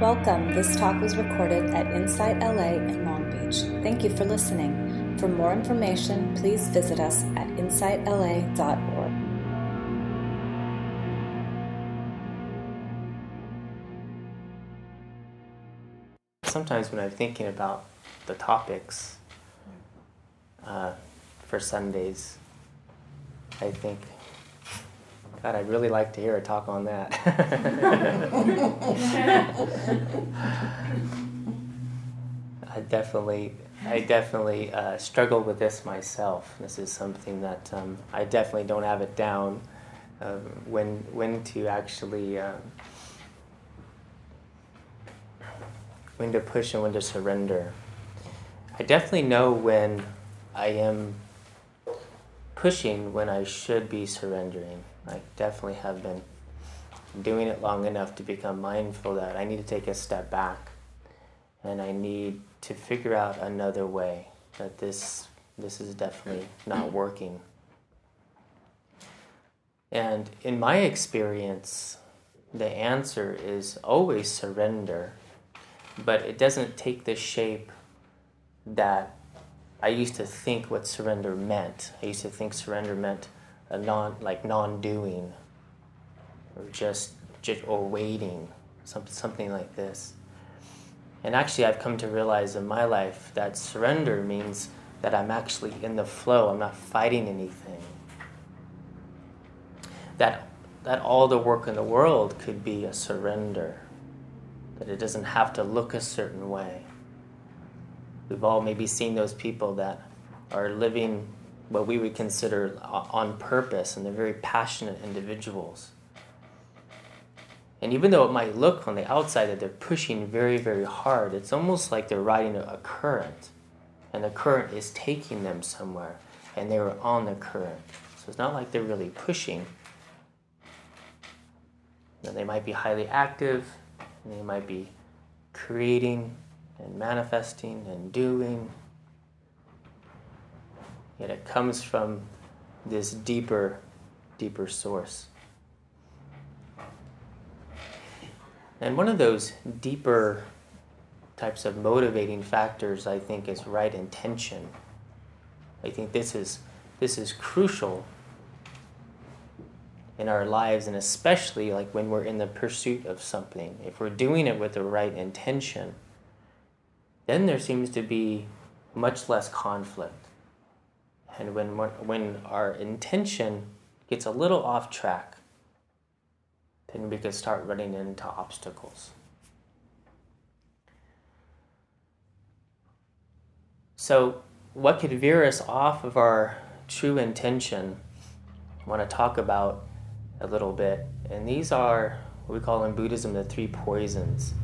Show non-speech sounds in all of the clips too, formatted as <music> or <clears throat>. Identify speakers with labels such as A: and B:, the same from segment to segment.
A: Welcome. This talk was recorded at Insight LA in Long Beach. Thank you for listening. For more information, please visit us at insightla.org.
B: Sometimes when I'm thinking about the topics uh, for Sundays, I think, God, I'd really like to hear a talk on that. <laughs> I definitely, I definitely uh, struggle with this myself. This is something that um, I definitely don't have it down. Uh, when when to actually um, when to push and when to surrender. I definitely know when I am pushing when I should be surrendering. I definitely have been doing it long enough to become mindful that I need to take a step back and I need to figure out another way that this this is definitely not <clears throat> working. And in my experience, the answer is always surrender, but it doesn't take the shape that I used to think what surrender meant. I used to think surrender meant a non like non-doing or just just or waiting, some, something like this. And actually, I've come to realize in my life that surrender means that I'm actually in the flow. I'm not fighting anything. That that all the work in the world could be a surrender. That it doesn't have to look a certain way. We've all maybe seen those people that are living what we would consider on purpose, and they're very passionate individuals. And even though it might look on the outside that they're pushing very, very hard, it's almost like they're riding a current, and the current is taking them somewhere, and they are on the current. So it's not like they're really pushing. they might be highly active, and they might be creating and manifesting and doing Yet it comes from this deeper, deeper source. And one of those deeper types of motivating factors, I think, is right intention. I think this is, this is crucial in our lives, and especially like when we're in the pursuit of something. If we're doing it with the right intention, then there seems to be much less conflict. And when, when our intention gets a little off track, then we can start running into obstacles. So, what could veer us off of our true intention? I want to talk about a little bit. And these are what we call in Buddhism the three poisons.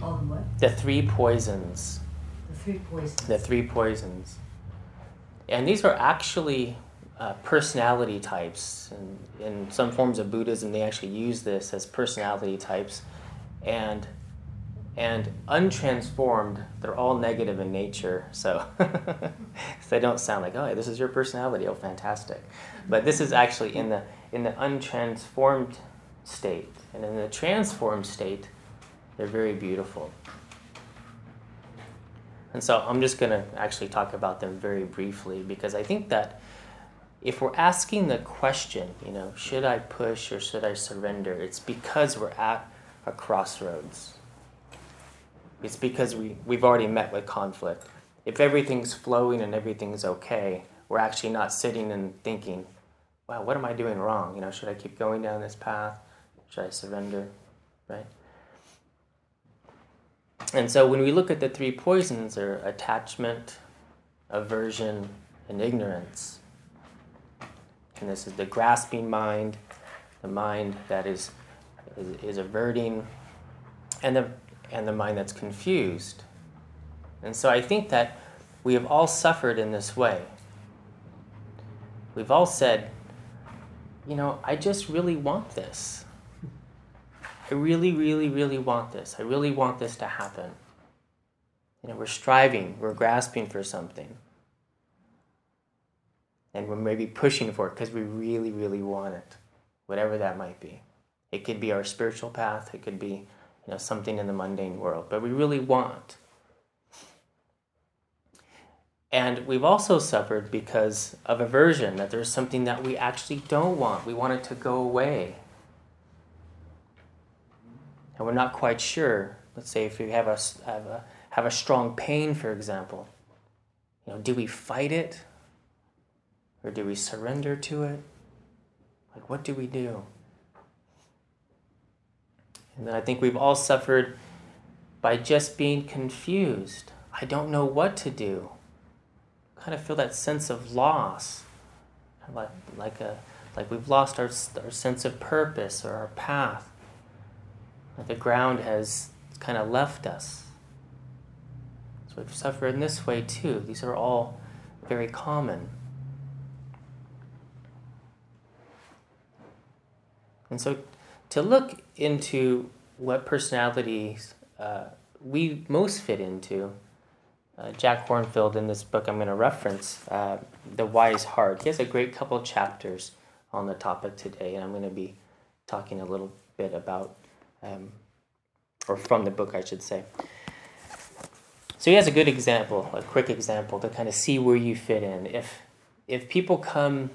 C: Call what?
B: The three poisons.
C: The three poisons.
B: The three poisons. And these are actually uh, personality types. And in some forms of Buddhism, they actually use this as personality types. And and untransformed, they're all negative in nature. <laughs> So they don't sound like, oh, this is your personality. Oh, fantastic. But this is actually in the in the untransformed state. And in the transformed state, they're very beautiful. And so I'm just going to actually talk about them very briefly because I think that if we're asking the question, you know, should I push or should I surrender? It's because we're at a crossroads. It's because we, we've already met with conflict. If everything's flowing and everything's okay, we're actually not sitting and thinking, wow, what am I doing wrong? You know, should I keep going down this path? Should I surrender? Right? And so when we look at the three poisons, they're attachment, aversion, and ignorance. And this is the grasping mind, the mind that is, is, is averting, and the, and the mind that's confused. And so I think that we have all suffered in this way. We've all said, you know, I just really want this. I really, really, really want this. I really want this to happen. You know, we're striving, we're grasping for something. And we're maybe pushing for it because we really, really want it, whatever that might be. It could be our spiritual path, it could be you know, something in the mundane world, but we really want. And we've also suffered because of aversion, that there's something that we actually don't want. We want it to go away. And we're not quite sure. Let's say if we have a, have a, have a strong pain, for example, you know, do we fight it? Or do we surrender to it? Like, what do we do? And then I think we've all suffered by just being confused. I don't know what to do. Kind of feel that sense of loss, like like a like we've lost our our sense of purpose or our path. The ground has kind of left us. So we've suffered in this way too. These are all very common. And so to look into what personalities uh, we most fit into, uh, Jack Kornfield in this book I'm going to reference, uh, The Wise Heart, he has a great couple chapters on the topic today, and I'm going to be talking a little bit about, um, or from the book, I should say. So he has a good example, a quick example to kind of see where you fit in. If if people come,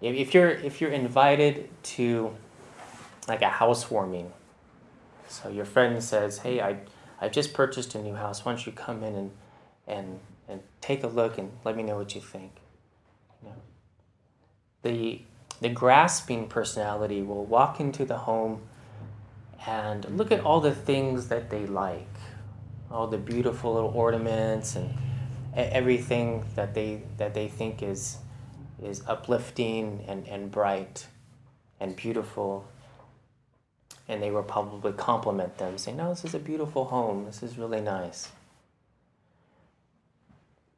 B: if, you're if you're invited to like a housewarming. So your friend says, "Hey, I I just purchased a new house. Why don't you come in and and and take a look and let me know what you think." You know, the the grasping personality will walk into the home and look at all the things that they like, all the beautiful little ornaments and everything that they that they think is is uplifting and, and bright and beautiful. And they will probably compliment them, saying, No, this is a beautiful home, this is really nice.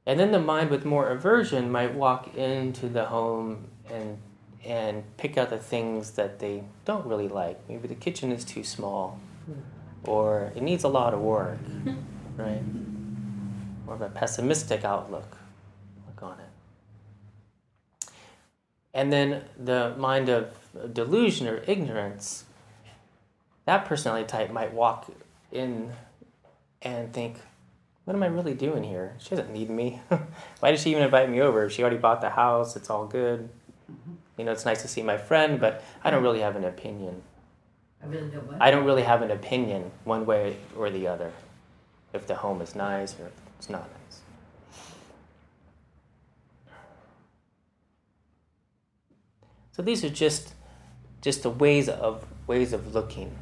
B: And then the mind with more aversion might walk into the home and and pick out the things that they don't really like. Maybe the kitchen is too small, or it needs a lot of work, mm-hmm. right? More of a pessimistic outlook, look on it. And then the mind of delusion or ignorance that personality type might walk in and think, what am I really doing here? She doesn't need me. <laughs> Why did she even invite me over? She already bought the house. It's all good. You know, it's nice to see my friend, but I don't really have an opinion.
C: I really don't what?
B: I don't really have an opinion one way or the other if the home is nice or it's not nice. So these are just just the ways of ways of looking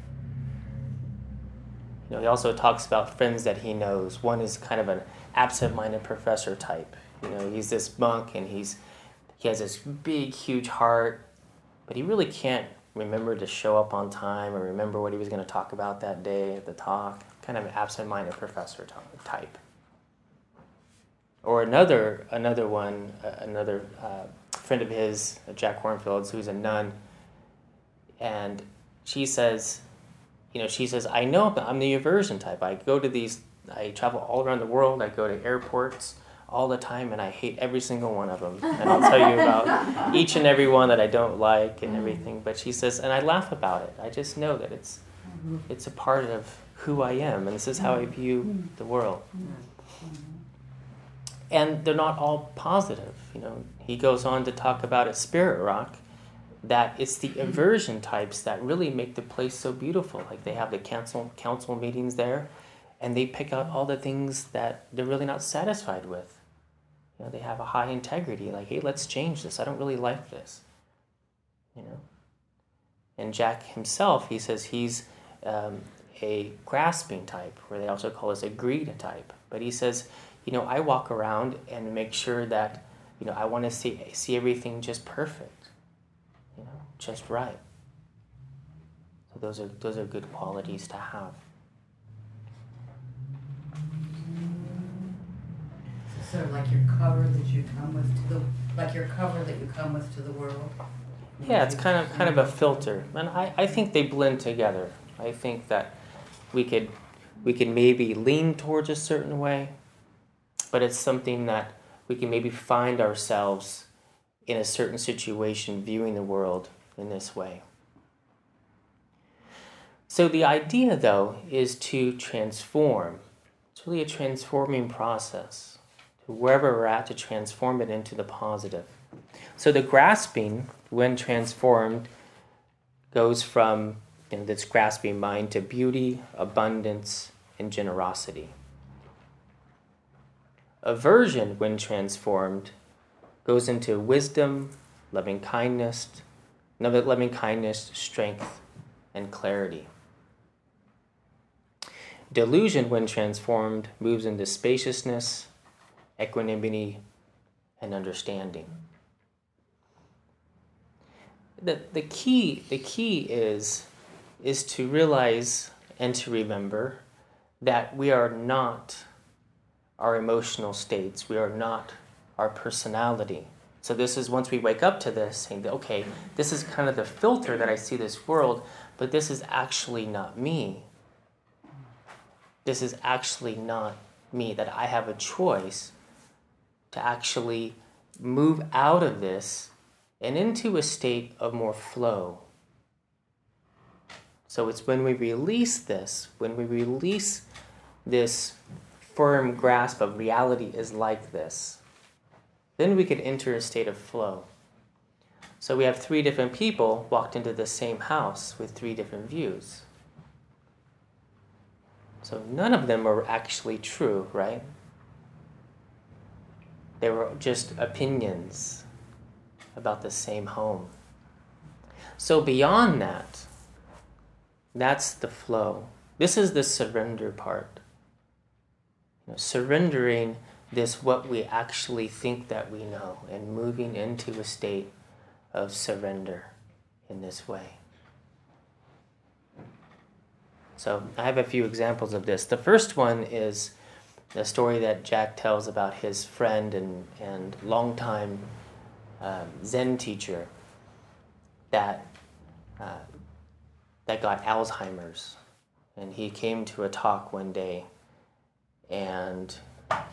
B: you know, he also talks about friends that he knows. One is kind of an absent-minded professor type. You know, he's this monk and he's he has this big, huge heart, but he really can't remember to show up on time or remember what he was going to talk about that day at the talk. Kind of an absent-minded professor type. Or another another one, uh, another uh, friend of his, Jack Kornfield's, who's a nun, and she says you know, she says, I know I'm the aversion type. I go to these, I travel all around the world. I go to airports all the time, and I hate every single one of them. And I'll tell you about each and every one that I don't like and everything. But she says, and I laugh about it. I just know that it's, it's a part of who I am, and this is how I view the world. And they're not all positive. You know, he goes on to talk about a Spirit Rock that it's the aversion types that really make the place so beautiful. Like they have the council council meetings there, and they pick out all the things that they're really not satisfied with. You know, they have a high integrity. Like, hey, let's change this. I don't really like this. You know. And Jack himself, he says he's um, a grasping type, where they also call us a greed type. But he says, you know, I walk around and make sure that, you know, I want to see see everything just perfect you know, just right. So those are those are good qualities to have.
C: Sort of like your cover that you come with to the like your cover that you come with to the world.
B: Yeah, it's kind of kind of a filter, and I, I think they blend together. I think that we could we can maybe lean towards a certain way, but it's something that we can maybe find ourselves in a certain situation viewing the world in this way. So the idea, though, is to transform. It's really a transforming process. Wherever we're at, to transform it into the positive. So the grasping, when transformed, goes from you know, this grasping mind to beauty, abundance, and generosity. Aversion, when transformed, goes into wisdom, loving kindness, loving kindness, strength, and clarity. Delusion, when transformed, moves into spaciousness, equanimity, and understanding. The, the key the key is is to realize and to remember that we are not our emotional states. We are not our personality. So this is once we wake up to this, saying okay, this is kind of the filter that I see this world, but this is actually not me. This is actually not me. That I have a choice to actually move out of this and into a state of more flow. So it's when we release this, when we release this firm grasp of reality is like this, then we could enter a state of flow. So we have three different people walked into the same house with three different views. So none of them are actually true, right? They were just opinions about the same home. So beyond that, that's the flow. This is the surrender part. You know, surrendering this what we actually think that we know and moving into a state of surrender in this way. So I have a few examples of this. The first one is the story that Jack tells about his friend and, and longtime um, Zen teacher that, uh, that got Alzheimer's. And he came to a talk one day and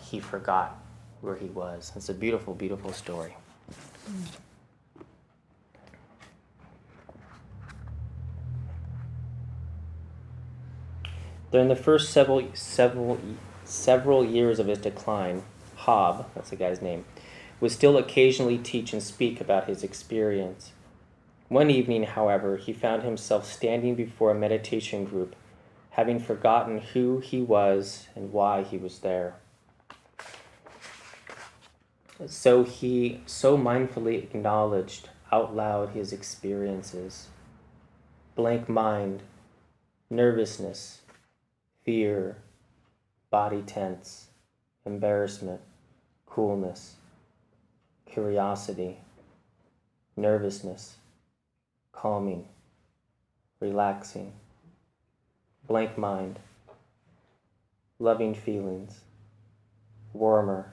B: he forgot where he was. It's a beautiful, beautiful story. During the first several, several, several years of his decline, Hob, that's the guy's name, would still occasionally teach and speak about his experience. One evening, however, he found himself standing before a meditation group, having forgotten who he was and why he was there. So he so mindfully acknowledged out loud his experiences blank mind, nervousness, fear, body tense, embarrassment, coolness, curiosity, nervousness, calming, relaxing, blank mind, loving feelings, warmer,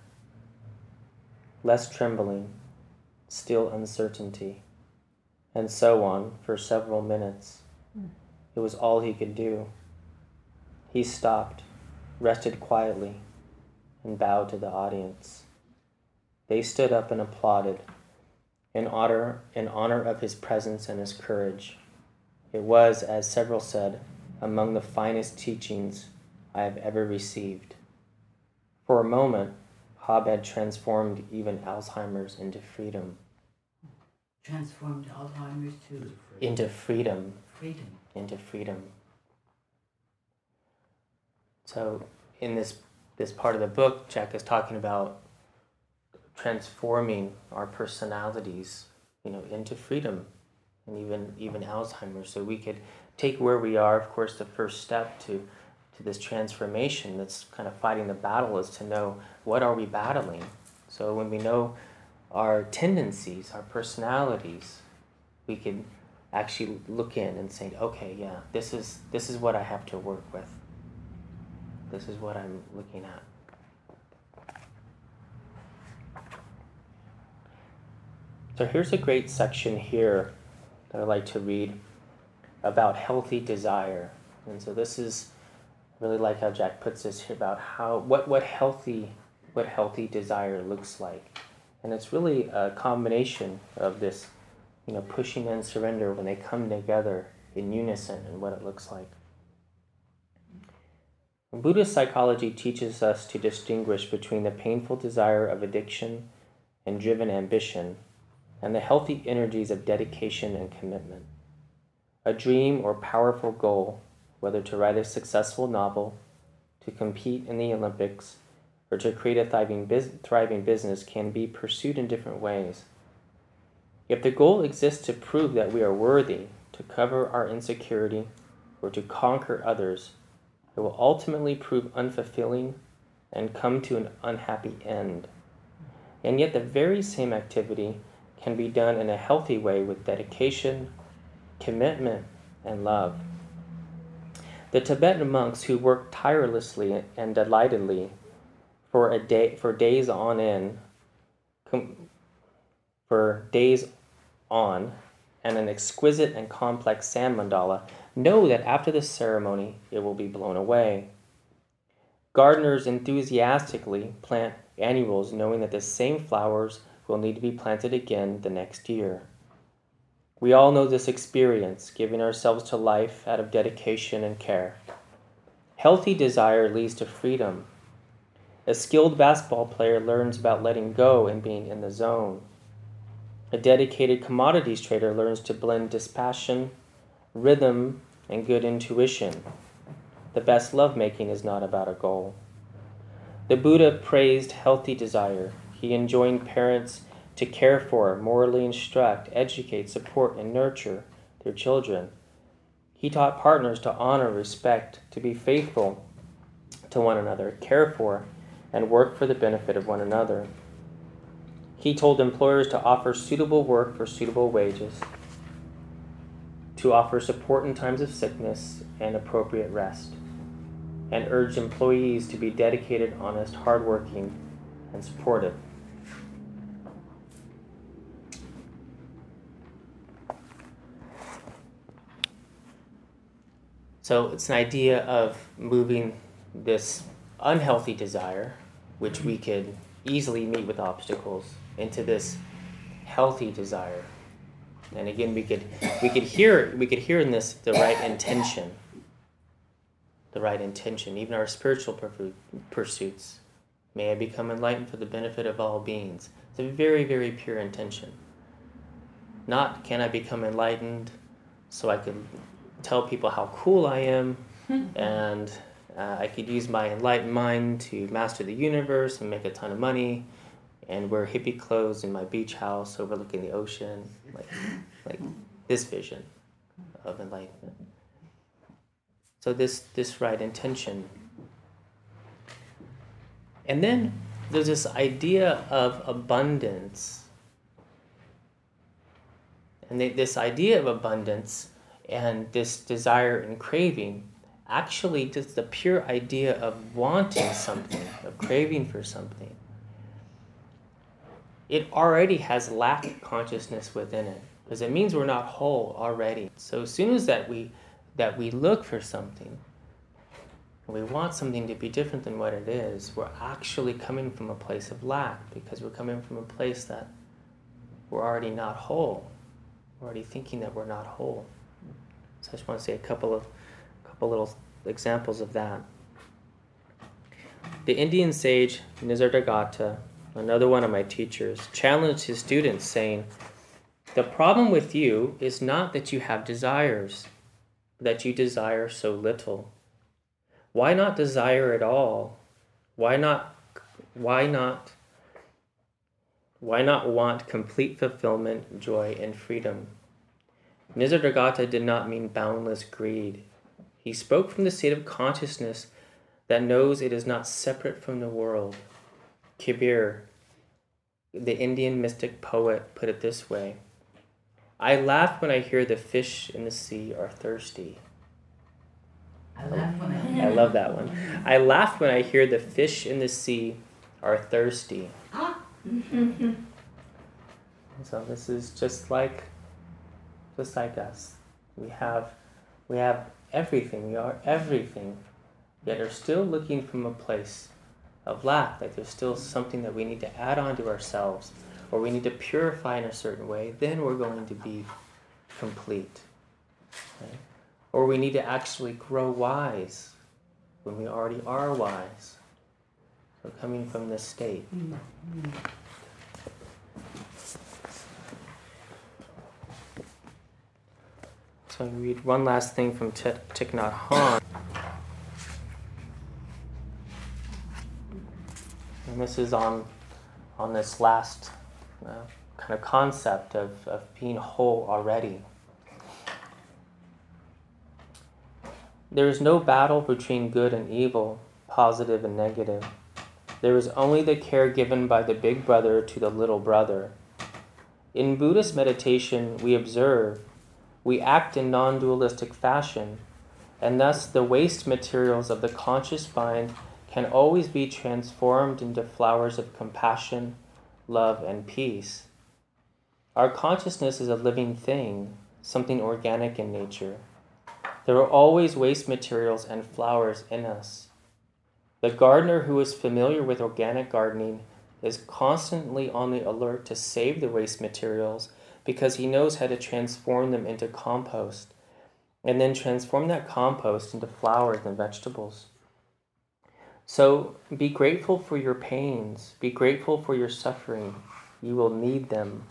B: less trembling, still uncertainty, and so on for several minutes. Mm. It was all he could do. He stopped, rested quietly, and bowed to the audience. They stood up and applauded in honor, in honor of his presence and his courage. It was, as several said, among the finest teachings I have ever received. For a moment, Hob had transformed even Alzheimer's into freedom.
C: Transformed Alzheimer's to
B: into freedom.
C: Freedom.
B: Into freedom. So in this this part of the book, Jack is talking about transforming our personalities, you know, into freedom, and even even Alzheimer's. So we could take where we are. Of course, the first step to to this transformation, that's kind of fighting the battle, is to know what are we battling. So when we know our tendencies, our personalities, we can actually look in and say, okay, yeah, this is this is what I have to work with. This is what I'm looking at. So here's a great section here that I like to read about healthy desire. And so this is really like how Jack puts this here about how what, what healthy what healthy desire looks like. And it's really a combination of this, you know, pushing and surrender when they come together in unison and what it looks like. Buddhist psychology teaches us to distinguish between the painful desire of addiction and driven ambition and the healthy energies of dedication and commitment. A dream or powerful goal, whether to write a successful novel, to compete in the Olympics, or to create a thriving, thriving business, can be pursued in different ways. If the goal exists to prove that we are worthy, to cover our insecurity, or to conquer others, it will ultimately prove unfulfilling and come to an unhappy end. And yet, the very same activity can be done in a healthy way with dedication, commitment, and love. The Tibetan monks who worked tirelessly and delightedly for a day for days on end, for days on, and an exquisite and complex sand mandala know that after the ceremony it will be blown away. Gardeners enthusiastically plant annuals knowing that the same flowers will need to be planted again the next year. We all know this experience, giving ourselves to life out of dedication and care. Healthy desire leads to freedom. A skilled basketball player learns about letting go and being in the zone. A dedicated commodities trader learns to blend dispassion, rhythm, and good intuition. The best lovemaking is not about a goal. The Buddha praised healthy desire. He enjoined parents to care for, morally instruct, educate, support, and nurture their children. He taught partners to honor, respect, to be faithful to one another, care for, and work for the benefit of one another. He told employers to offer suitable work for suitable wages to offer support in times of sickness and appropriate rest, and urged employees to be dedicated, honest, hardworking, and supportive. So it's an idea of moving this unhealthy desire, which we could easily meet with obstacles, into this healthy desire and again, we could we could hear we could hear in this the right intention. The right intention, even our spiritual pursuits. May I become enlightened for the benefit of all beings. It's a very, very pure intention. Not can I become enlightened so I could tell people how cool I am <laughs> and uh, I could use my enlightened mind to master the universe and make a ton of money and wear hippie clothes in my beach house overlooking the ocean, like, like this vision of enlightenment. So this this right intention. And then there's this idea of abundance. And they, this idea of abundance and this desire and craving actually just the pure idea of wanting something, of craving for something it already has lack consciousness within it because it means we're not whole already. So as soon as that we that we look for something, we want something to be different than what it is, we're actually coming from a place of lack because we're coming from a place that we're already not whole. We're already thinking that we're not whole. So I just want to say a couple of couple little examples of that. The Indian sage Nisargadatta another one of my teachers, challenged his students, saying, The problem with you is not that you have desires, that you desire so little. Why not desire at all? Why not why not why not want complete fulfillment, joy, and freedom? Nisargadatta did not mean boundless greed. He spoke from the state of consciousness that knows it is not separate from the world. Kabir, the Indian mystic poet, put it this way I laugh when I hear the fish in the sea are thirsty.
C: I laugh when I,
B: I love that one. I laugh when I hear the fish in the sea are thirsty. <gasps> so this is just like just like us. We have we have everything. We are everything. Yet are still looking from a place of lack, like there's still something that we need to add on to ourselves or we need to purify in a certain way, then we're going to be complete. Right? Or we need to actually grow wise when we already are wise. So coming from this state. Mm-hmm. So I read one last thing from Thich Nhat Hanh. And this is on, on this last uh, kind of concept of, of being whole already. There is no battle between good and evil, positive and negative. There is only the care given by the big brother to the little brother. In Buddhist meditation, we observe, we act in non dualistic fashion, and thus the waste materials of the conscious mind can always be transformed into flowers of compassion, love, and peace. Our consciousness is a living thing, something organic in nature. There are always waste materials and flowers in us. The gardener who is familiar with organic gardening is constantly on the alert to save the waste materials because he knows how to transform them into compost and then transform that compost into flowers and vegetables. So be grateful for your pains, be grateful for your suffering. You will need them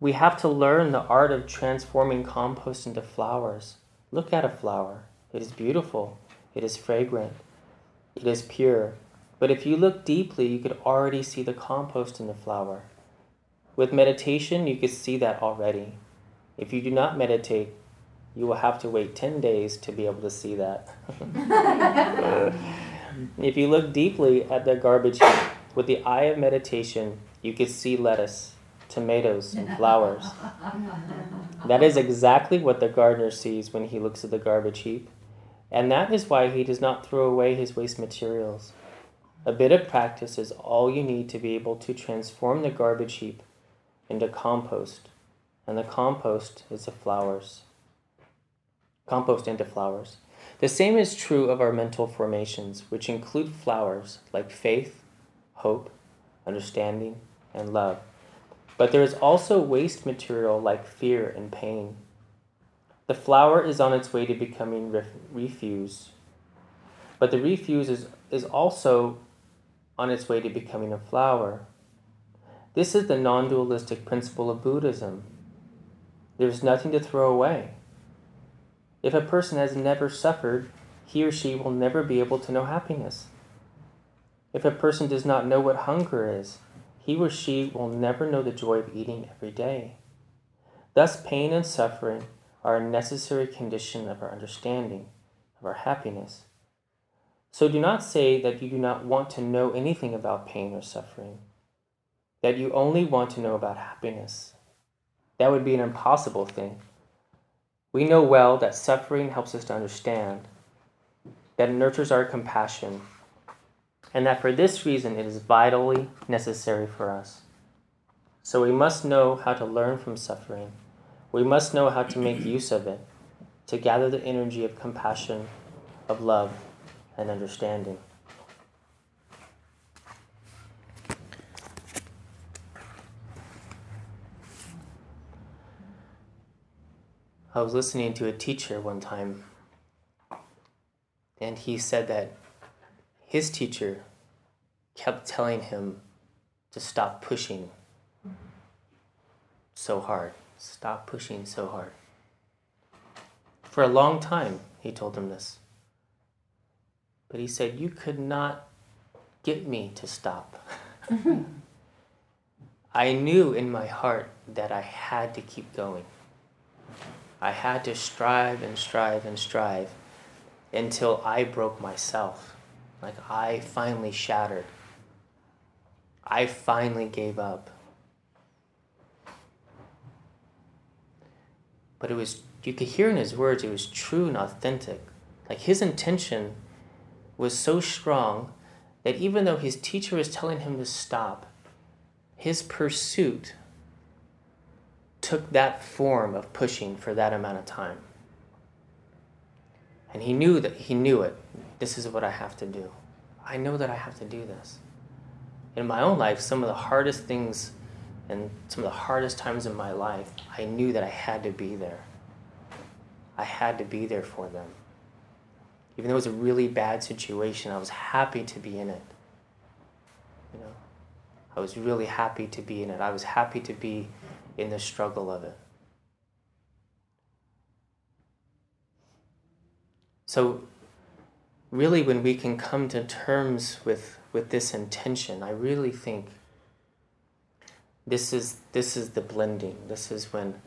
B: we have to learn the art of transforming compost into flowers. Look at a flower. It is beautiful. It is fragrant. It is pure. But if you look deeply, you could already see the compost in the flower. With meditation, you could see that already. If you do not meditate, you will have to wait 10 days to be able to see that. <laughs> if you look deeply at the garbage heap with the eye of meditation, you could see lettuce tomatoes, and flowers. that is exactly what the gardener sees when he looks at the garbage heap. And that is why he does not throw away his waste materials. A bit of practice is all you need to be able to transform the garbage heap into compost. And the compost is the flowers. Compost into flowers. The same is true of our mental formations, which include flowers like faith, hope, understanding, and love. But there is also waste material like fear and pain. The flower is on its way to becoming ref- refuse. But the refuse is, is also on its way to becoming a flower. This is the non dualistic principle of Buddhism. There's nothing to throw away. If a person has never suffered, he or she will never be able to know happiness. If a person does not know what hunger is, he or she will never know the joy of eating every day. Thus, pain and suffering are a necessary condition of our understanding, of our happiness. So do not say that you do not want to know anything about pain or suffering, that you only want to know about happiness. That would be an impossible thing. We know well that suffering helps us to understand, that it nurtures our compassion and that for this reason it is vitally necessary for us. So we must know how to learn from suffering. We must know how to make use of it, to gather the energy of compassion, of love, and understanding. I was listening to a teacher one time, and he said that his teacher kept telling him to stop pushing so hard. Stop pushing so hard. For a long time, he told him this. But he said, You could not get me to stop. <laughs> I knew in my heart that I had to keep going. I had to strive and strive and strive until I broke myself. Like I finally shattered. I finally gave up. But it was, you could hear in his words, it was true and authentic. Like his intention was so strong that even though his teacher was telling him to stop, his pursuit took that form of pushing for that amount of time. And he knew that he knew it. This is what I have to do. I know that I have to do this. In my own life, some of the hardest things and some of the hardest times in my life, I knew that I had to be there. I had to be there for them. Even though it was a really bad situation, I was happy to be in it. You know, I was really happy to be in it. I was happy to be in the struggle of it. So, really, when we can come to terms with, with this intention, I really think this is, this is the blending. This is when,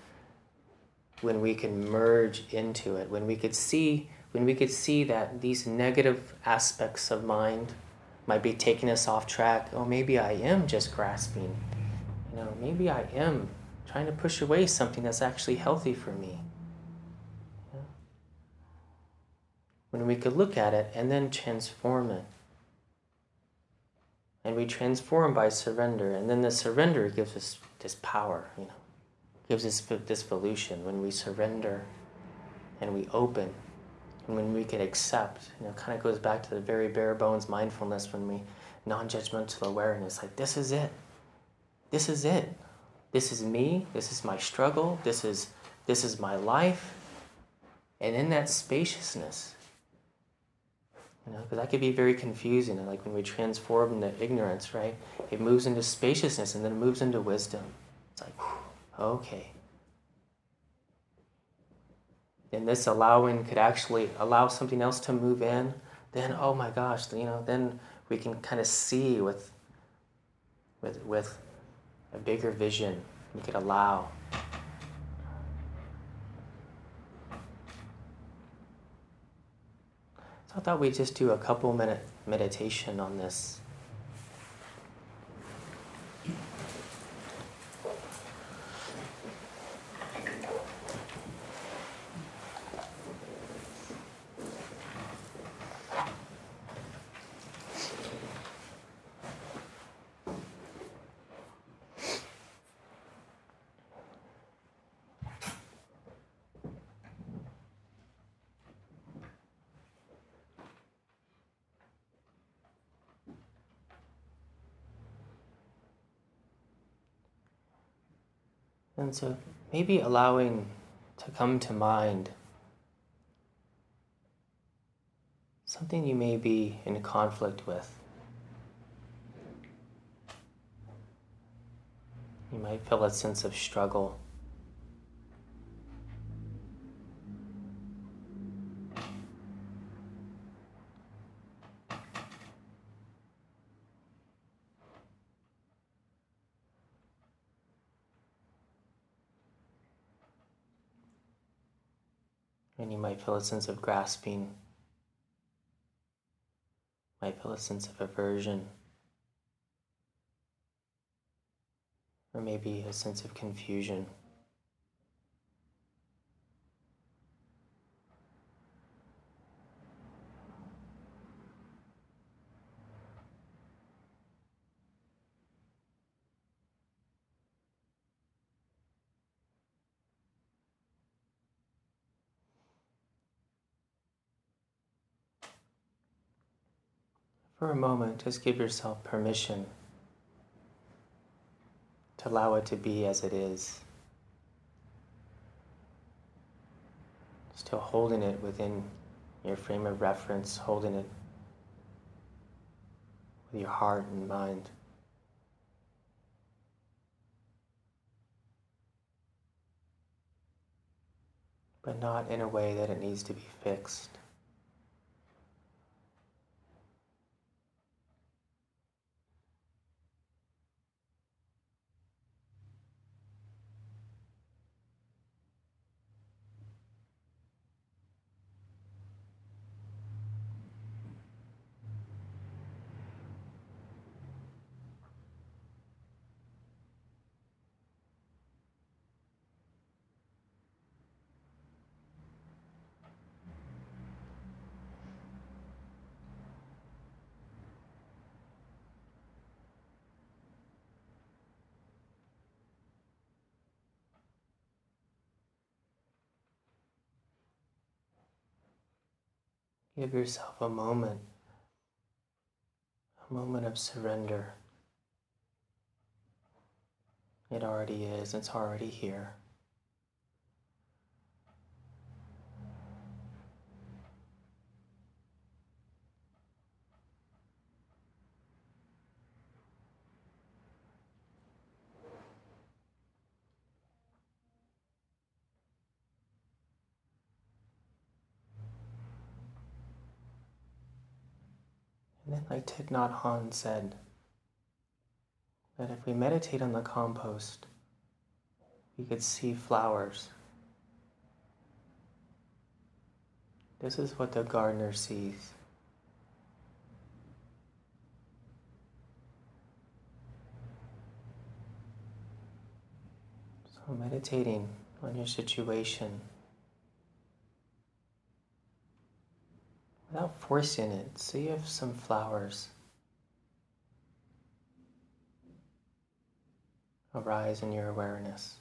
B: when we can merge into it, when we could see, when we could see that these negative aspects of mind might be taking us off track. Oh, maybe I am just grasping. You know, maybe I am trying to push away something that's actually healthy for me. When we could look at it and then transform it. And we transform by surrender, and then the surrender gives us this power, you know, gives us this evolution when we surrender and we open and when we can accept, you know, kind of goes back to the very bare bones mindfulness when we non-judgmental awareness, like this is it. This is it. This is me. This is my struggle. This is this is my life. And in that spaciousness, you know, because that could be very confusing. like when we transform into ignorance, right? It moves into spaciousness and then it moves into wisdom. It's like, whew, okay. And this allowing could actually allow something else to move in. Then, oh my gosh, you know, then we can kind of see with, with, with a bigger vision. We could allow. So I thought we'd just do a couple minute meditation on this. And so maybe allowing to come to mind something you may be in conflict with. You might feel a sense of struggle. And you might feel a sense of grasping, might feel a sense of aversion, or maybe a sense of confusion. For a moment, just give yourself permission to allow it to be as it is. Still holding it within your frame of reference, holding it with your heart and mind. But not in a way that it needs to be fixed. Give yourself a moment, a moment of surrender. It already is, it's already here. And then, like Thich Nhat Hanh said, that if we meditate on the compost, we could see flowers. This is what the gardener sees. So, meditating on your situation without forcing it, see if some flowers arise in your awareness.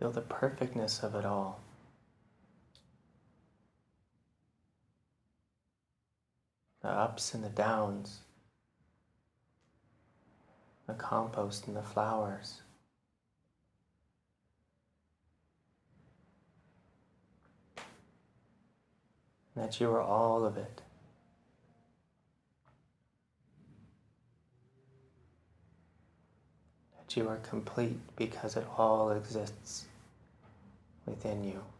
B: Feel the perfectness of it all. The ups and the downs, the compost and the flowers. that you are all of it. That you are complete because it all exists within
A: you.